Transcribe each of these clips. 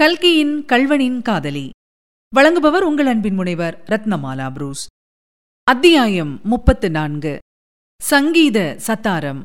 கல்கியின் கல்வனின் காதலி. வழங்குபவர் உங்கள் அன்பின் முனைவர் ரத்னமாலா புரூஸ். அத்தியாயம் முப்பத்து நான்கு சங்கீத சத்தாரம்.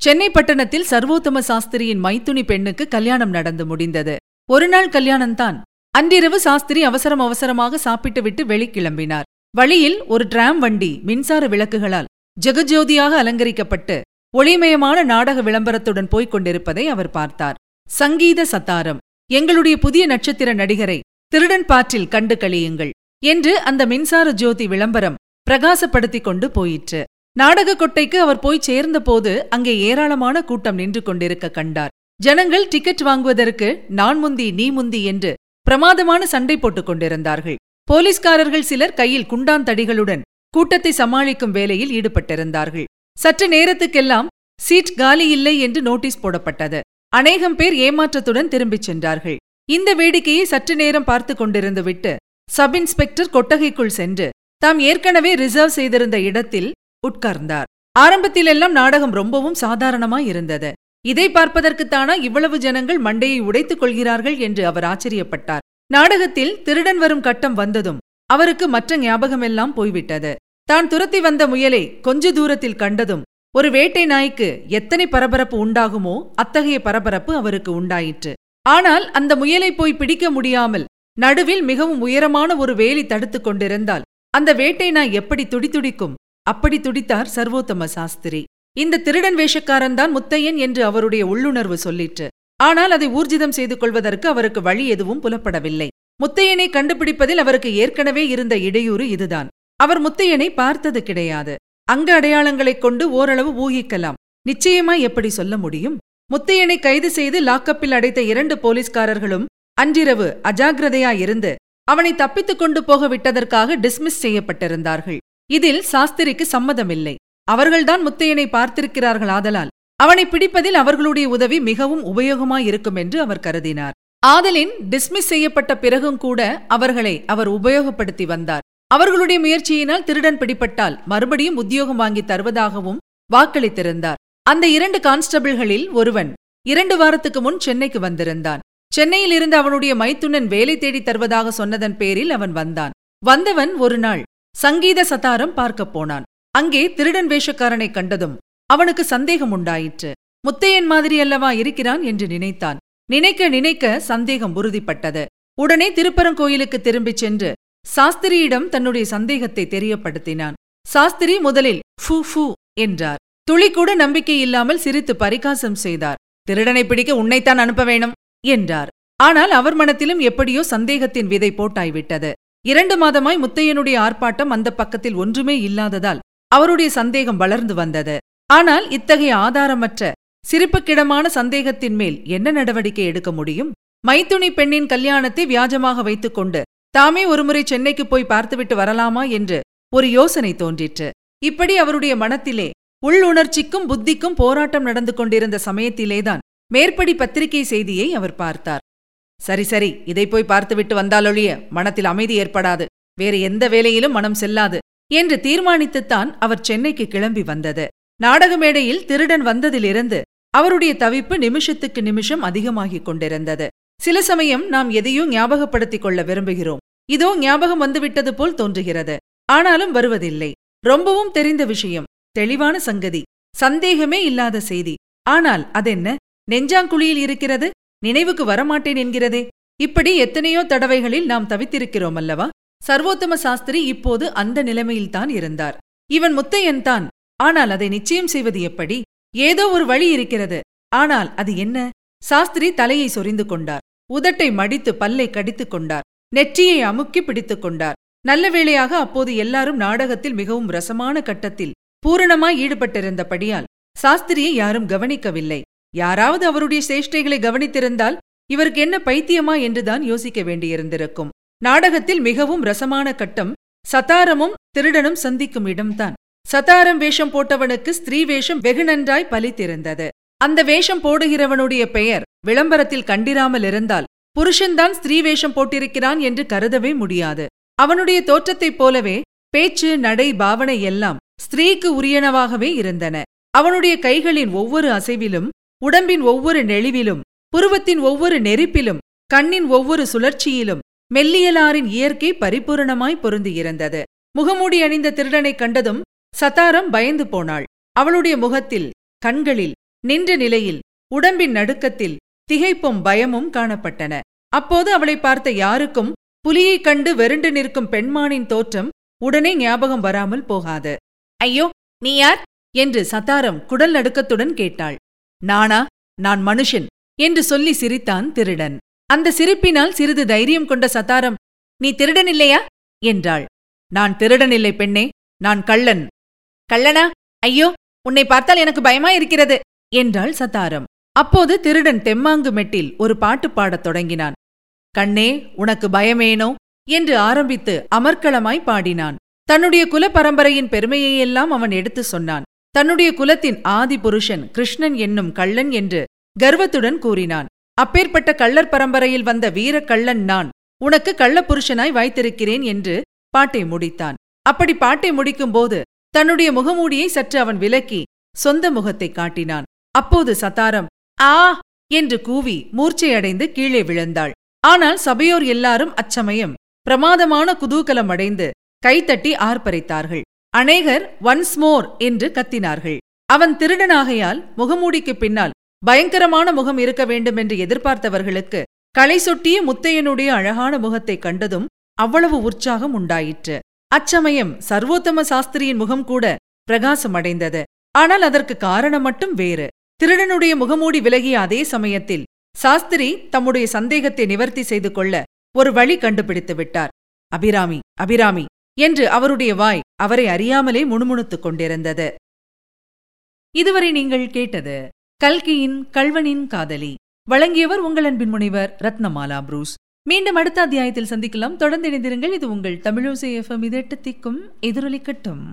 சென்னை பட்டணத்தில் சர்வோத்தம சாஸ்திரியின் மைத்துனி பெண்ணுக்கு கல்யாணம் நடந்து முடிந்தது. ஒரு நாள் கல்யாணம்தான். அன்றிரவு சாஸ்திரி அவசரம் அவசரமாக சாப்பிட்டுவிட்டு வெளிக்கிளம்பினார். வழியில் ஒரு டிராம் வண்டி மின்சார விளக்குகளால் ஜெகஜோதியாக அலங்கரிக்கப்பட்டு ஒளிமயமான நாடக விளம்பரத்துடன் போய்க் கொண்டிருப்பதை அவர் பார்த்தார். சங்கீத சத்தாரம். எங்களுடைய புதிய நட்சத்திர நடிகரை திருடன் பாற்றில் கண்டு கழியுங்கள் என்று அந்த மின்சார ஜோதி விளம்பரம் பிரகாசப்படுத்திக் கொண்டு போயிற்று. நாடக கொட்டைக்கு அவர் போய் சேர்ந்தபோது அங்கே ஏராளமான கூட்டம் நின்று கொண்டிருக்க கண்டார். ஜனங்கள் டிக்கெட் வாங்குவதற்கு நான் முந்தி நீ முந்தி என்று பிரமாதமான சண்டை போட்டுக் கொண்டிருந்தார்கள். போலீஸ்காரர்கள் சிலர் கையில் குண்டான் தடிகளுடன் கூட்டத்தை சமாளிக்கும் வேலையில் ஈடுபட்டிருந்தார்கள். சற்று நேரத்துக்கெல்லாம் சீட் காலி இல்லை என்று நோட்டீஸ் போடப்பட்டது. அநேகம் பேர் ஏமாற்றத்துடன் திரும்பிச் சென்றார்கள். இந்த வேடிக்கையை சற்று நேரம் பார்த்து கொண்டிருந்து விட்டு சப் இன்ஸ்பெக்டர் கொட்டகைக்குள் சென்று தாம் ஏற்கனவே ரிசர்வ் செய்திருந்த இடத்தில் உட்கார்ந்தார். ஆரம்பத்திலெல்லாம் நாடகம் ரொம்பவும் சாதாரணமாய் இருந்தது. இதை பார்ப்பதற்குத்தானா இவ்வளவு ஜனங்கள் மண்டையை உடைத்துக் கொள்கிறார்கள் என்று அவர் ஆச்சரியப்பட்டார். நாடகத்தில் திருடன் வரும் கட்டம் வந்ததும் அவருக்கு மற்ற ஞாபகமெல்லாம் போய்விட்டது. தான் துரத்தி வந்த முயலை கொஞ்ச தூரத்தில் கண்டதும் ஒரு வேட்டை நாய்க்கு எத்தனை பரபரப்பு உண்டாகுமோ அத்தகைய பரபரப்பு அவருக்கு உண்டாயிற்று. ஆனால் அந்த முயலை போய் பிடிக்க முடியாமல் நடுவில் மிகவும் உயரமான ஒரு வேலி தடுத்துக் கொண்டிருந்தால் அந்த வேட்டை நாய் எப்படி துடித்துடிக்கும்? அப்படி துடித்தார் சர்வோத்தம சாஸ்திரி. இந்த திருடன் வேஷக்காரன் தான் முத்தையன் என்று அவருடைய உள்ளுணர்வு சொல்லிற்று. ஆனால் அதை ஊர்ஜிதம் செய்து கொள்வதற்கு அவருக்கு வழி எதுவும் புலப்படவில்லை. முத்தையனை கண்டுபிடிப்பதில் அவருக்கு ஏற்கனவே இருந்த இடையூறு இதுதான். அவர் முத்தையனை பார்த்தது கிடையாது. அங்க அடையாளங்களைக் கொண்டு ஓரளவு ஊகிக்கலாம். நிச்சயமா எப்படி சொல்ல முடியும்? முத்தையனை கைது செய்து லாக்கப்பில் அடைத்த இரண்டு போலீஸ்காரர்களும் அன்றிரவு அஜாகிரதையாயிருந்து அவனை தப்பித்துக் கொண்டு போக விட்டதற்காக டிஸ்மிஸ் செய்யப்பட்டிருந்தார்கள். இதில் சாஸ்திரிக்கு சம்மதமில்லை. அவர்கள்தான் முத்தையனை பார்த்திருக்கிறார்கள் ஆதலால் அவனை பிடிப்பதில் அவர்களுடைய உதவி மிகவும் உபயோகமாயிருக்கும் என்று அவர் கருதினார். ஆதலின் டிஸ்மிஸ் செய்யப்பட்ட பிறகும் கூட அவர்களை அவர் உபயோகப்படுத்தி வந்தார். அவர்களுடைய முயற்சியினால் திருடன் பிடிப்பட்டால் மறுபடியும் உத்தியோகம் வாங்கி தருவதாகவும் வாக்களித்திருந்தார். அந்த இரண்டு கான்ஸ்டபிள்களில் ஒருவன் இரண்டு வாரத்துக்கு முன் சென்னைக்கு வந்திருந்தான். சென்னையில் இருந்து அவனுடைய மைத்துனன் வேலை தேடி தருவதாக சொன்னதன் பேரில் அவன் வந்தான். வந்தவன் ஒரு நாள் சங்கீத சதாரம் பார்க்கப் போனான். அங்கே திருடன் வேஷக்காரனை கண்டதும் அவனுக்கு சந்தேகம் உண்டாயிற்று. முத்தையன் மாதிரி அல்லவா இருக்கிறான் என்று நினைத்தான். நினைக்க நினைக்க சந்தேகம் உறுதிப்பட்டது. உடனே திருப்பரங்கோயிலுக்கு திரும்பிச் சென்று சாஸ்திரியிடம் தன்னுடைய சந்தேகத்தை தெரியப்படுத்தினான். சாஸ்திரி முதலில் ஃபூ ஃபூ என்றார். துளிக்கூட நம்பிக்கை இல்லாமல் சிரித்து பரிகாசம் செய்தார். திருடனை பிடிக்க உன்னைத்தான் அனுப்ப வேணும் என்றார். ஆனால் அவர் மனத்திலும் எப்படியோ சந்தேகத்தின் விதை போட்டாய்விட்டது இரண்டு மாதமாய் முத்தையனுடைய ஆர்ப்பாட்டம் அந்த பக்கத்தில் ஒன்றுமே இல்லாததால் அவருடைய சந்தேகம் வளர்ந்து வந்தது. ஆனால் இத்தகைய ஆதாரமற்ற சிரிப்புக்கிடமான சந்தேகத்தின் மேல் என்ன நடவடிக்கை எடுக்க முடியும்? மைத்துனி பெண்ணின் கல்யாணத்தை வியாஜமாக வைத்துக்கொண்டு தாமே ஒருமுறை சென்னைக்கு போய் பார்த்துவிட்டு வரலாமா என்று ஒரு யோசனை தோன்றிற்று. இப்படி அவருடைய மனத்திலே உள்ளுணர்ச்சிக்கும் புத்திக்கும் போராட்டம் நடந்து கொண்டிருந்த சமயத்திலேதான் மேற்படி பத்திரிகை செய்தியை அவர் பார்த்தார். சரி சரி இதை போய் பார்த்துவிட்டு வந்தாலொழிய மனத்தில் அமைதி ஏற்படாது. வேறு எந்த வேலையிலும் மனம் செல்லாது என்று தீர்மானித்துத்தான் அவர் சென்னைக்கு கிளம்பி வந்தது. நாடக மேடையில் திருடன் வந்ததிலிருந்து அவருடைய தவிப்பு நிமிஷத்துக்கு நிமிஷம் அதிகமாகிக் கொண்டிருந்தது. சில சமயம் நாம் எதையும் ஞாபகப்படுத்திக் கொள்ள விரும்புகிறோம். இதோ ஞாபகம் வந்துவிட்டது போல் தோன்றுகிறது. ஆனாலும் வருவதில்லை. ரொம்பவும் தெரிந்த விஷயம். தெளிவான சங்கதி. சந்தேகமே இல்லாத செய்தி. ஆனால் அதென்ன? நெஞ்சாங்குழியில் இருக்கிறது? நினைவுக்கு வரமாட்டேன் என்கிறதே. இப்படி எத்தனையோ தடவைகளில் நாம் தவித்திருக்கிறோம் அல்லவா சர்வோத்தம சாஸ்திரி இப்போது அந்த நிலைமையில்தான் இருந்தார். இவன் முத்தையன் தான். ஆனால் அதை நிச்சயம் செய்வது எப்படி? ஏதோ ஒரு வழி இருக்கிறது. ஆனால் அது என்ன? சாஸ்திரி தலையை சொரிந்து கொண்டார். உதட்டை மடித்து பல்லை கடித்துக் கொண்டார். நெற்றியை அமுக்கி பிடித்துக் கொண்டார். நல்ல வேளையாக அப்போது எல்லாரும் நாடகத்தில் மிகவும் ரசமான கட்டத்தில் பூரணமாய் ஈடுபட்டிருந்தபடியால் சாஸ்திரியை யாரும் கவனிக்கவில்லை. யாராவது அவருடைய சேஷ்டைகளை கவனித்திருந்தால் இவருக்கு என்ன பைத்தியமா என்றுதான் யோசிக்க வேண்டியிருந்திருக்கும். நாடகத்தில் மிகவும் ரசமான கட்டம் சதாரமும் திருடனும் சந்திக்கும் இடம்தான். சதாரம் வேஷம் போட்டவனுக்கு ஸ்திரீ வேஷம் வெகு நன்றாய் பலித்திருந்தது. அந்த வேஷம் போடுகிறவனுடைய பெயர் விளம்பரத்தில் கண்டிராமல் இருந்தால் புருஷன்தான் ஸ்திரீ வேஷம் போட்டிருக்கிறான் என்று கருதவே முடியாது. அவனுடைய தோற்றத்தைப் போலவே பேச்சு நடை பாவனை எல்லாம் ஸ்திரீக்கு உரியனவாகவே இருந்தன. அவனுடைய கைகளின் ஒவ்வொரு அசைவிலும் உடம்பின் ஒவ்வொரு நெளிவிலும் புருவத்தின் ஒவ்வொரு நெரிப்பிலும் கண்ணின் ஒவ்வொரு சுழற்சியிலும் மெல்லியலாரின் இயற்கை பரிபூரணமாய் பொருந்தியிருந்தது. முகமூடி அணிந்த திருடனைக் கண்டதும் சதாரம் பயந்து போனாள். அவளுடைய முகத்தில் கண்களில் நின்ற நிலையில் உடம்பின் நடுக்கத்தில் திகைப்பும் பயமும் காணப்பட்டன. அப்போது அவளை பார்த்த யாருக்கும் புலியைக் கண்டு வெருண்டு நிற்கும் பெண்மானின் தோற்றம் உடனே ஞாபகம் வராமல் போகாது. ஐயோ நீ யார்? என்று சத்தாரம் குடல் நடுக்கத்துடன் கேட்டாள். நானா? நான் மனுஷன் என்று சொல்லி சிரித்தான் திருடன். அந்த சிரிப்பினால் சிறிது தைரியம் கொண்ட சத்தாரம் நீ திருடன் இல்லையா? என்றாள். நான் திருடனில்லை பெண்ணே நான் கள்ளன். கள்ளனா? ஐயோ உன்னை பார்த்தால் எனக்கு பயமா இருக்கிறது என்றாள் சத்தாரம். அப்போது திருடன் தெம்மாங்கு மெட்டில் ஒரு பாட்டு பாடத் தொடங்கினான். கண்ணே உனக்கு பயமேனோ? என்று ஆரம்பித்து அமர்க்களமாய் பாடினான். தன்னுடைய குல பரம்பரையின் பெருமையையெல்லாம் அவன் எடுத்து சொன்னான். தன்னுடைய குலத்தின் ஆதி புருஷன் கிருஷ்ணன் என்னும் கள்ளன் என்று கர்வத்துடன் கூறினான். அப்பேற்பட்ட கள்ளர் பரம்பரையில் வந்த வீரக்கள்ளன் கள்ளன் நான் உனக்கு கள்ளப்புருஷனாய் வாய்த்திருக்கிறேன் என்று பாட்டை முடித்தான். அப்படி பாட்டை முடிக்கும்போது தன்னுடைய முகமூடியை சற்று அவன் விலக்கி சொந்த முகத்தை காட்டினான். அப்போது சதாரம் ஆ என்று கூவி மூர்ச்சையடைந்து கீழே விழுந்தாள். ஆனால் சபையோர் எல்லாரும் அச்சமயம் பிரமாதமான குதூகலம் அடைந்து கைத்தட்டி ஆர்ப்பரித்தார்கள். அநேகர் ஒன்ஸ் மோர் என்று கத்தினார்கள். அவன் திருடனாகையால் முகமூடிக்கு பின்னால் பயங்கரமான முகம் இருக்க வேண்டும் என்று எதிர்பார்த்தவர்களுக்கு களை சொட்டிய முத்தையனுடைய அழகான முகத்தைக் கண்டதும் அவ்வளவு உற்சாகம் உண்டாயிற்று. அச்சமயம் சர்வோத்தம சாஸ்திரியின் முகம் கூட பிரகாசமடைந்தது ஆனால் அதற்கு காரணம் மட்டும் வேறு. திருடனுடைய முகமூடி விலகிய அதே சமயத்தில் சாஸ்திரி தம்முடைய சந்தேகத்தை நிவர்த்தி செய்து கொள்ள ஒரு வழி கண்டுபிடித்து விட்டார். அபிராமி அபிராமி என்று அவருடைய வாய் அவரை அறியாமலே முணுமுணுத்துக் கொண்டிருந்தது. இதுவரை நீங்கள் கேட்டது கல்கியின் கல்வனின் காதலி. வழங்கியவர் உங்கள் அன்பின் முனைவர் ரத்னமாலா புரூஸ். மீண்டும் அடுத்த அத்தியாயத்தில் சந்திக்கலாம். தொடர்ந்து இணைந்திருங்கள். இது உங்கள் தமிழோசை எஃப்எம் இதெட்டு திக்கும் எதிரொலிக்கட்டும்.